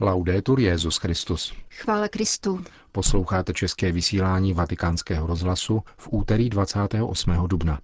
Laudetur Jezus Christus. Chvála Kristu. Posloucháte české vysílání Vatikánského rozhlasu v úterý 28. dubna.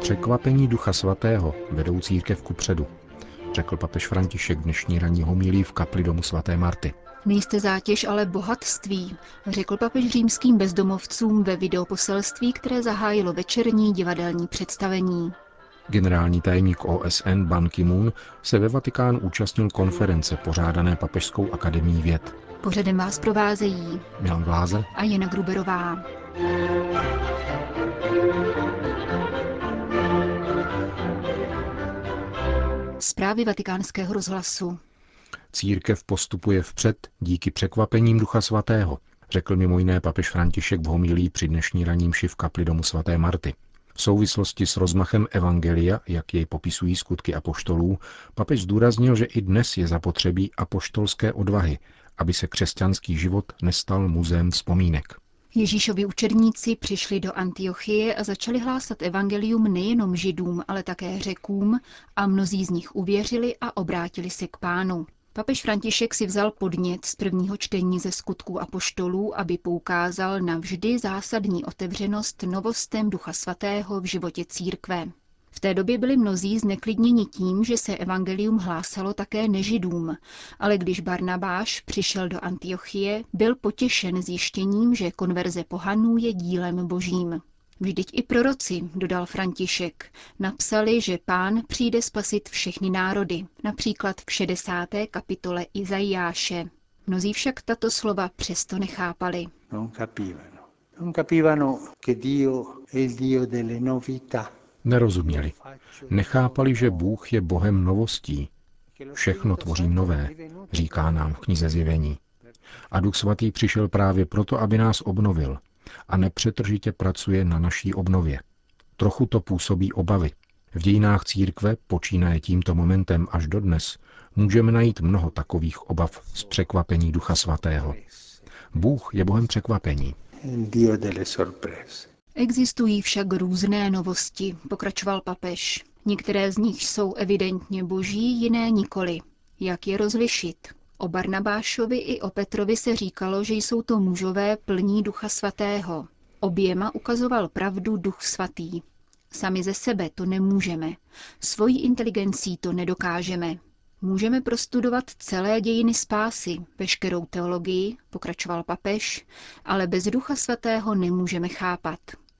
Překvapení Ducha Svatého vedou církev ku předu, řekl papež František dnešní ranní homilí v kapli domu svaté Marty. Nejste zátěž, ale bohatství, řekl papež římským bezdomovcům ve videoposelství, které zahájilo večerní divadelní představení. Generální tajemník OSN Ban Ki-moon se ve Vatikánu účastnil konference pořádané Papežskou akademií věd. Pořadem vás provázejí Milan Gláze a Jana Gruberová. Zprávy vatikánského rozhlasu. Církev postupuje vpřed díky překvapením Ducha Svatého, řekl mimo jiné papež František v homilí při dnešní raním v kapli domu svaté Marty. V souvislosti s rozmachem Evangelia, jak jej popisují skutky apoštolů, papež zdůraznil, že i dnes je zapotřebí apoštolské odvahy, aby se křesťanský život nestal muzeem vzpomínek. Ježíšovi učedníci přišli do Antiochie a začali hlásat evangelium nejenom židům, ale také řekům a mnozí z nich uvěřili a obrátili se k pánu. Papež František si vzal podnět z prvního čtení ze skutků a poštolů, aby poukázal na vždy zásadní otevřenost novostem Ducha Svatého v životě církve. V té době byli mnozí zneklidněni tím, že se evangelium hlásalo také nežidům, ale když Barnabáš přišel do Antiochie, byl potěšen zjištěním, že konverze pohanů je dílem božím. Vždyť i proroci, dodal František, napsali, že pán přijde spasit všechny národy, například v 60. kapitole Izajáše. Mnozí však tato slova přesto nechápali. Nerozuměli. Nechápali, že Bůh je Bohem novostí. Všechno tvoří nové, říká nám v knize Zjevení. A Duch Svatý přišel právě proto, aby nás obnovil – a nepřetržitě pracuje na naší obnově. Trochu to působí obavy. V dějinách církve, počínaje tímto momentem až dodnes, můžeme najít mnoho takových obav z překvapení Ducha Svatého. Bůh je Bohem překvapení. Existují však různé novosti, pokračoval papež. Některé z nich jsou evidentně boží, jiné nikoli. Jak je rozlišit? O Barnabášovi i o Petrovi se říkalo, že jsou to mužové plní ducha svatého. Oběma ukazoval pravdu duch svatý. Sami ze sebe to nemůžeme. Svojí inteligencí to nedokážeme. Můžeme prostudovat celé dějiny spásy, veškerou teologii, pokračoval papež, ale bez ducha svatého nemůžeme chápat.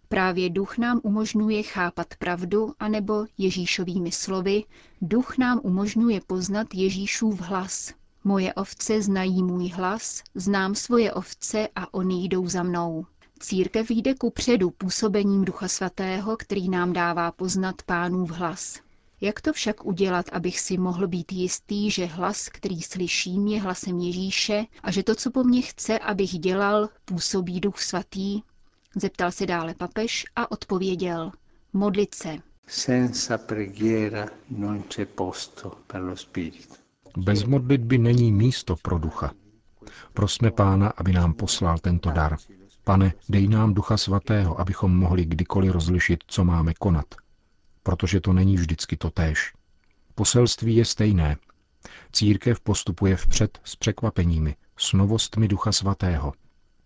Právě duch nám umožňuje chápat pravdu, anebo Ježíšovými slovy, duch nám umožňuje poznat Ježíšův hlas, Moje ovce znají můj hlas, znám svoje ovce a oni jdou za mnou. Církev jde ku předu působením Ducha Svatého, který nám dává poznat pánův hlas. Jak to však udělat, abych si mohl být jistý, že hlas, který slyším, je hlasem Ježíše a že to, co po mně chce, abych dělal, působí Duch Svatý? Zeptal se dále papež a odpověděl. Modlit se. Senza preghiera non c'è posto per lo spirito. Bez modlitby není místo pro ducha. Prosme Pána, aby nám poslal tento dar. Pane, dej nám ducha svatého, abychom mohli kdykoliv rozlišit, co máme konat. Protože to není vždycky to též. Poselství je stejné. Církev postupuje vpřed s překvapeními, s novostmi ducha svatého.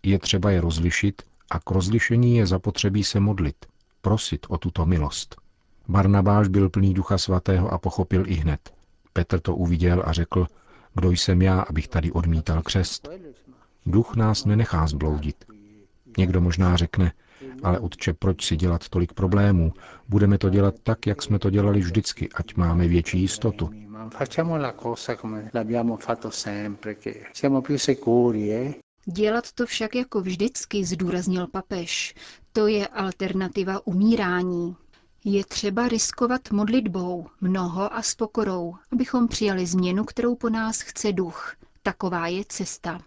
Je třeba je rozlišit a k rozlišení je zapotřebí se modlit, prosit o tuto milost. Barnabáš byl plný ducha svatého a pochopil i hned. Petr to uviděl a řekl, kdo jsem já, abych tady odmítal křest. Duch nás nenechá zbloudit. Někdo možná řekne, ale otče, proč si dělat tolik problémů? Budeme to dělat tak, jak jsme to dělali vždycky, ať máme větší jistotu. Eh? Dělat to však jako vždycky, zdůraznil papež. To je alternativa umírání. Je třeba riskovat modlitbou, mnoho a s pokorou, abychom přijali změnu, kterou po nás chce duch. Taková je cesta.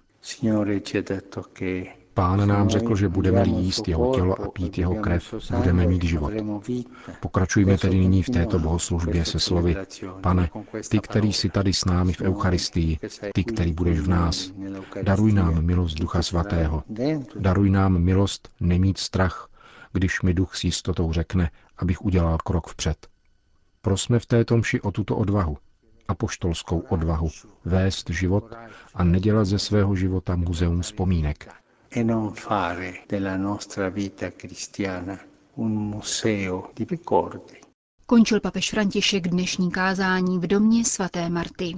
Pán nám řekl, že budeme jíst jeho tělo a pít jeho krev, budeme mít život. Pokračujme tedy nyní v této bohoslužbě se slovy. Pane, ty, který jsi tady s námi v Eucharistii, ty, který budeš v nás, daruj nám milost Ducha Svatého. Daruj nám milost nemít strach, když mi duch s jistotou řekne, abych udělal krok vpřed. Prosme v této mši o tuto odvahu, apoštolskou odvahu, vést život a nedělat ze svého života muzeum vzpomínek. E non fare della nostra vita cristiana un museo di ricordi. Končil papež František dnešní kázání v domě svaté Marty.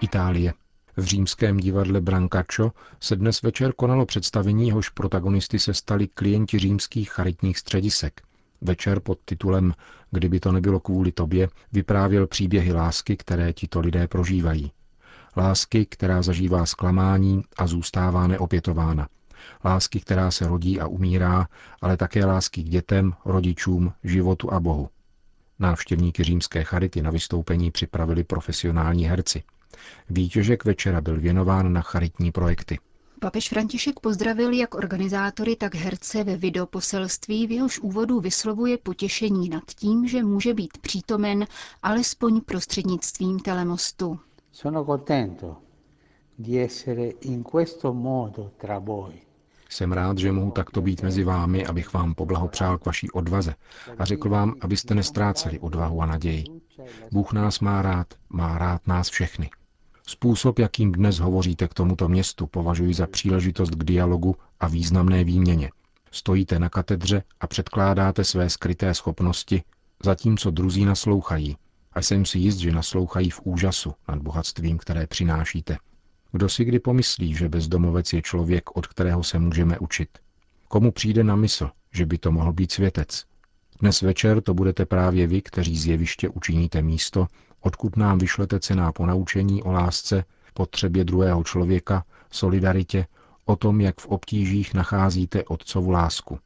Itálie. V římském divadle Brancaccio se dnes večer konalo představení, jehož protagonisty se stali klienti římských charitních středisek. Večer pod titulem Kdyby to nebylo kvůli tobě vyprávěl příběhy lásky, které tito lidé prožívají. Lásky, která zažívá zklamání a zůstává neopětována. Lásky, která se rodí a umírá, ale také lásky k dětem, rodičům, životu a Bohu. Návštěvníky římské charity na vystoupení připravili profesionální herci. Výtěžek večera byl věnován na charitní projekty. Papež František pozdravil jak organizátory, tak herce ve videoposelství, v jehož úvodu vyslovuje potěšení nad tím, že může být přítomen alespoň prostřednictvím telemostu. Sono contento di essere in questo modo tra voi. Jsem rád, že mohu takto být mezi vámi, abych vám poblahopřál k vaší odvaze a řekl vám, abyste nestráceli odvahu a naději. Bůh nás má rád, má rád nás všechny. Způsob, jakým dnes hovoříte k tomuto městu, považuji za příležitost k dialogu a významné výměně. Stojíte na katedře a předkládáte své skryté schopnosti, zatímco druzí naslouchají. A jsem si jist, že naslouchají v úžasu nad bohatstvím, které přinášíte. Kdo si kdy pomyslí, že bezdomovec je člověk, od kterého se můžeme učit? Komu přijde na mysl, že by to mohl být světec? Dnes večer to budete právě vy, kteří z jeviště učiníte místo, odkud nám vyšlete cená ponaučení o lásce, potřebě druhého člověka, solidaritě, o tom, jak v obtížích nacházíte otcovu lásku.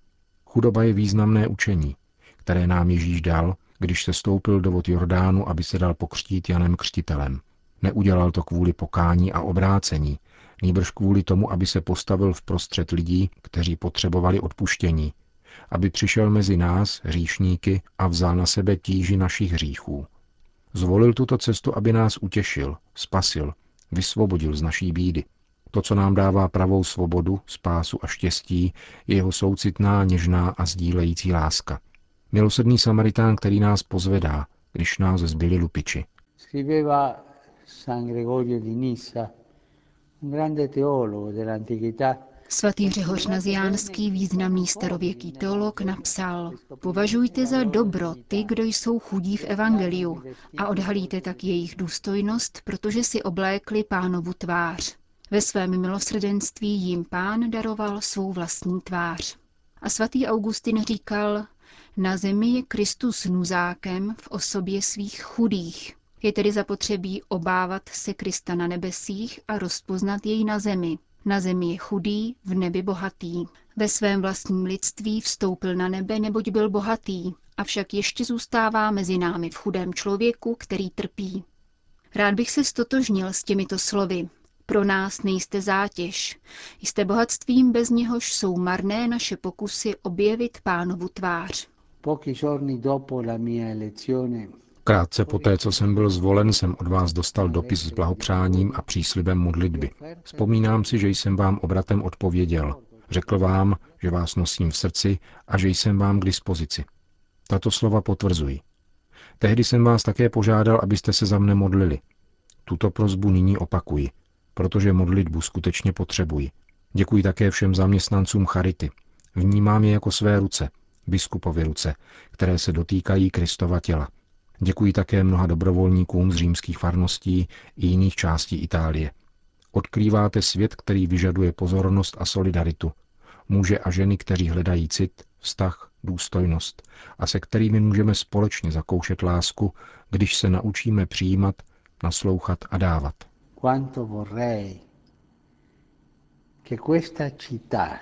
Chudoba je významné učení, které nám Ježíš dal, když se stoupil do vod Jordánu, aby se dal pokřtít Janem Křtitelem. Neudělal to kvůli pokání a obrácení, nýbrž kvůli tomu, aby se postavil v prostřed lidí, kteří potřebovali odpuštění, aby přišel mezi nás, hříšníky, a vzal na sebe tíži našich hříchů. Zvolil tuto cestu, aby nás utěšil, spasil, vysvobodil z naší bídy. To, co nám dává pravou svobodu, spásu a štěstí, je jeho soucitná, něžná a sdílející láska. Milosrdný Samaritán, který nás pozvedá, když nás zbyli lupiči. Scriveva San Gregorio di Nissa, un grande teologo dell'antichità, Svatý Řehoř Naziánský, významný starověký teolog, napsal Považujte za dobro ty, kdo jsou chudí v evangeliu a odhalíte tak jejich důstojnost, protože si oblékli pánovu tvář. Ve svém milosrdenství jim pán daroval svou vlastní tvář. A svatý Augustin říkal, na zemi je Kristus nuzákem v osobě svých chudých. Je tedy zapotřebí obávat se Krista na nebesích a rozpoznat jej na zemi. Na zemi je chudý, v nebi bohatý. Ve svém vlastním lidství vstoupil na nebe, neboť byl bohatý, avšak ještě zůstává mezi námi v chudém člověku, který trpí. Rád bych se stotožnil s těmito slovy. Pro nás nejste zátěž. Jste bohatstvím, bez něhož jsou marné naše pokusy objevit pánovu tvář. Dopo la mia Krátce poté, co jsem byl zvolen, jsem od vás dostal dopis s blahopřáním a příslibem modlitby. Vzpomínám si, že jsem vám obratem odpověděl. Řekl vám, že vás nosím v srdci a že jsem vám k dispozici. Tato slova potvrzují. Tehdy jsem vás také požádal, abyste se za mne modlili. Tuto prozbu nyní opakuji, protože modlitbu skutečně potřebuji. Děkuji také všem zaměstnancům Charity. Vnímám je jako své ruce, biskupovy ruce, které se dotýkají Kristova těla. Děkuji také mnoha dobrovolníkům z římských farností i jiných částí Itálie. Odkrýváte svět, který vyžaduje pozornost a solidaritu. Muže a ženy, kteří hledají cit, vztah, důstojnost a se kterými můžeme společně zakoušet lásku, když se naučíme přijímat, naslouchat a dávat. quanto vorrei che questa città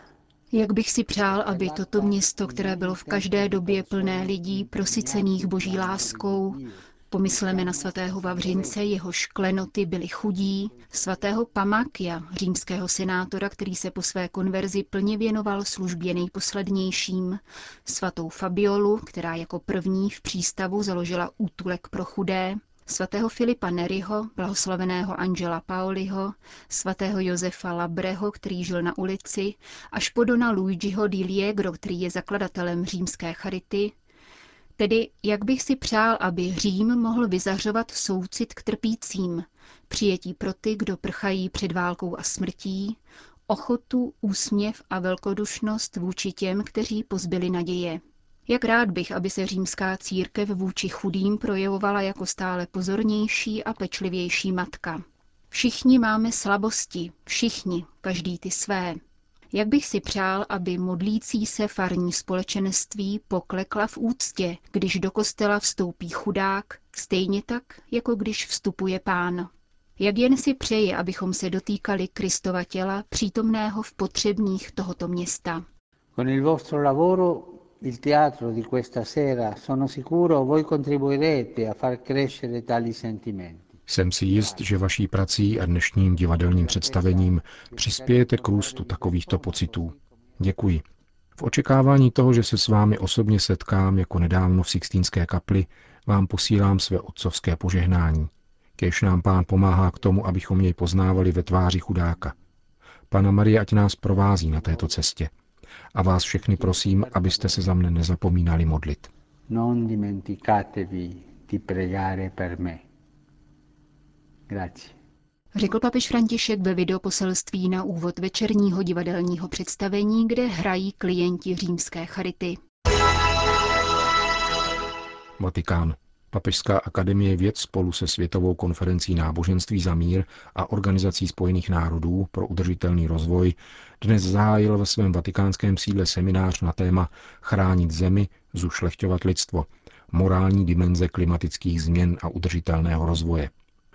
Jak bych si přál, aby toto město, které bylo v každé době plné lidí, prosycených boží láskou, pomysleme na svatého Vavřince, jeho šklenoty byly chudí, svatého Pamakia, římského senátora, který se po své konverzi plně věnoval službě nejposlednějším, svatou Fabiolu, která jako první v přístavu založila útulek pro chudé, svatého Filipa Neriho, blahoslaveného Angela Paoliho, svatého Josefa Labreho, který žil na ulici, až po dona Luigiho di Liegro, který je zakladatelem římské charity, Tedy, jak bych si přál, aby Řím mohl vyzařovat soucit k trpícím, přijetí pro ty, kdo prchají před válkou a smrtí, ochotu, úsměv a velkodušnost vůči těm, kteří pozbyli naděje. Jak rád bych, aby se římská církev vůči chudým projevovala jako stále pozornější a pečlivější matka. Všichni máme slabosti, všichni, každý ty své. Jak bych si přál, aby modlící se farní společenství poklekla v úctě, když do kostela vstoupí chudák, stejně tak, jako když vstupuje pán. Jak jen si přeje, abychom se dotýkali Kristova těla, přítomného v potřebných tohoto města. Il teatro di questa sera sono sicuro voi contribuirete a far crescere tali sentimenti. Jsem si jist, že vaší prací a dnešním divadelním představením přispějete k růstu takovýchto pocitů. Děkuji. V očekávání toho, že se s vámi osobně setkám jako nedávno v Sixtínské kapli, vám posílám své otcovské požehnání. Kež nám pán pomáhá k tomu, abychom jej poznávali ve tváři chudáka. Pana Maria ať nás provází na této cestě. A vás všechny prosím, abyste se za mne nezapomínali modlit. Non dimenticatevi di pregare per me. Grazie. Řekl papež František ve videoposelství na úvod večerního divadelního představení, kde hrají klienti římské charity. Vatikán. Papežská akademie věd spolu se Světovou konferencí náboženství za mír a Organizací spojených národů pro udržitelný rozvoj dnes zahájil ve svém vatikánském sídle seminář na téma Chránit zemi, zušlechťovat lidstvo, morální dimenze klimatických změn a udržitelného rozvoje.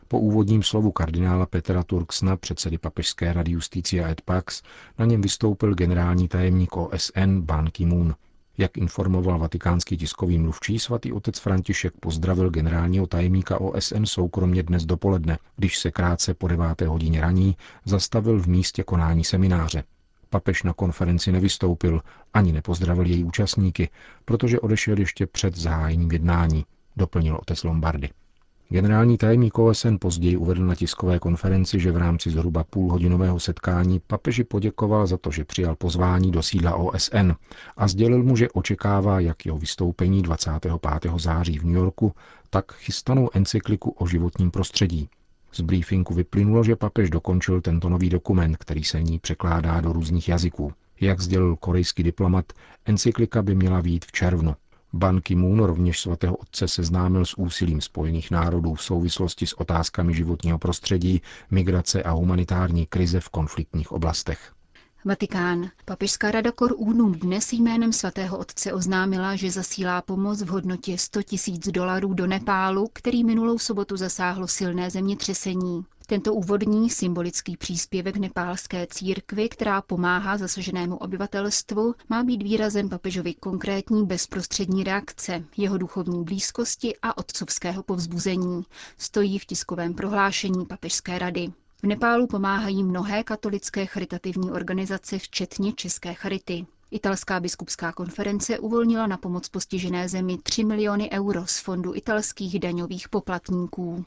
Po úvodním slovu kardinála Petra Turksna, předsedy Papežské rady Justícia et Pax, na něm vystoupil generální tajemník OSN Ban Ki-moon. Jak informoval vatikánský tiskový mluvčí, svatý otec František pozdravil generálního tajemníka OSN soukromně dnes dopoledne, když se krátce po deváté hodině raní zastavil v místě konání semináře. Papež na konferenci nevystoupil, ani nepozdravil její účastníky, protože odešel ještě před zahájením jednání, doplnil otec Lombardy. Generální tajemník OSN později uvedl na tiskové konferenci, že v rámci zhruba půlhodinového setkání papeži poděkoval za to, že přijal pozvání do sídla OSN a sdělil mu, že očekává jak jeho vystoupení 25. září v New Yorku, tak chystanou encykliku o životním prostředí. Z briefingu vyplynulo, že papež dokončil tento nový dokument, který se ní překládá do různých jazyků. Jak sdělil korejský diplomat, encyklika by měla být v červnu. Ban Ki-moon rovněž svatého otce seznámil s úsilím Spojených národů v souvislosti s otázkami životního prostředí, migrace a humanitární krize v konfliktních oblastech. Vatikán. Papežská rada Kor Unum dnes jménem svatého otce oznámila, že zasílá pomoc v hodnotě 100 tisíc dolarů do Nepálu, který minulou sobotu zasáhlo silné zemětřesení. Tento úvodní symbolický příspěvek nepálské církvy, která pomáhá zasaženému obyvatelstvu, má být výrazem papežovi konkrétní bezprostřední reakce, jeho duchovní blízkosti a otcovského povzbuzení, stojí v tiskovém prohlášení papežské rady. V Nepálu pomáhají mnohé katolické charitativní organizace, včetně České charity. Italská biskupská konference uvolnila na pomoc postižené zemi 3 miliony euro z fondu italských daňových poplatníků.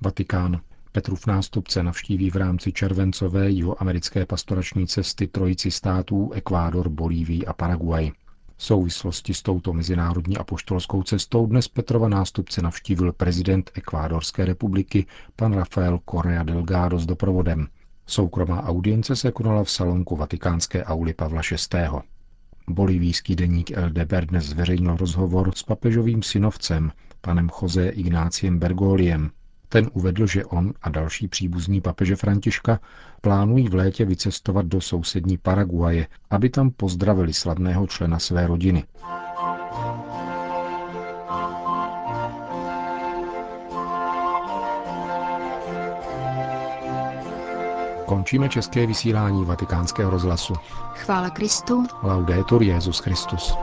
Vatikán. Petrův nástupce navštíví v rámci červencové jihoamerické pastorační cesty trojici států Ekvádor, Bolívii a Paraguay. V souvislosti s touto mezinárodní apoštolskou cestou dnes Petrova nástupce navštívil prezident Ekvádorské republiky pan Rafael Correa Delgado s doprovodem. Soukromá audience se konala v salonku vatikánské auly Pavla VI. Bolivijský deník El Deber dnes zveřejnil rozhovor s papežovým synovcem, panem Jose Ignáciem Bergoliem, ten uvedl, že on a další příbuzní papeže Františka plánují v létě vycestovat do sousední Paraguaje, aby tam pozdravili slavného člena své rodiny. Končíme české vysílání vatikánského rozhlasu. Chvála Kristu. Laudetur Jezus Christus.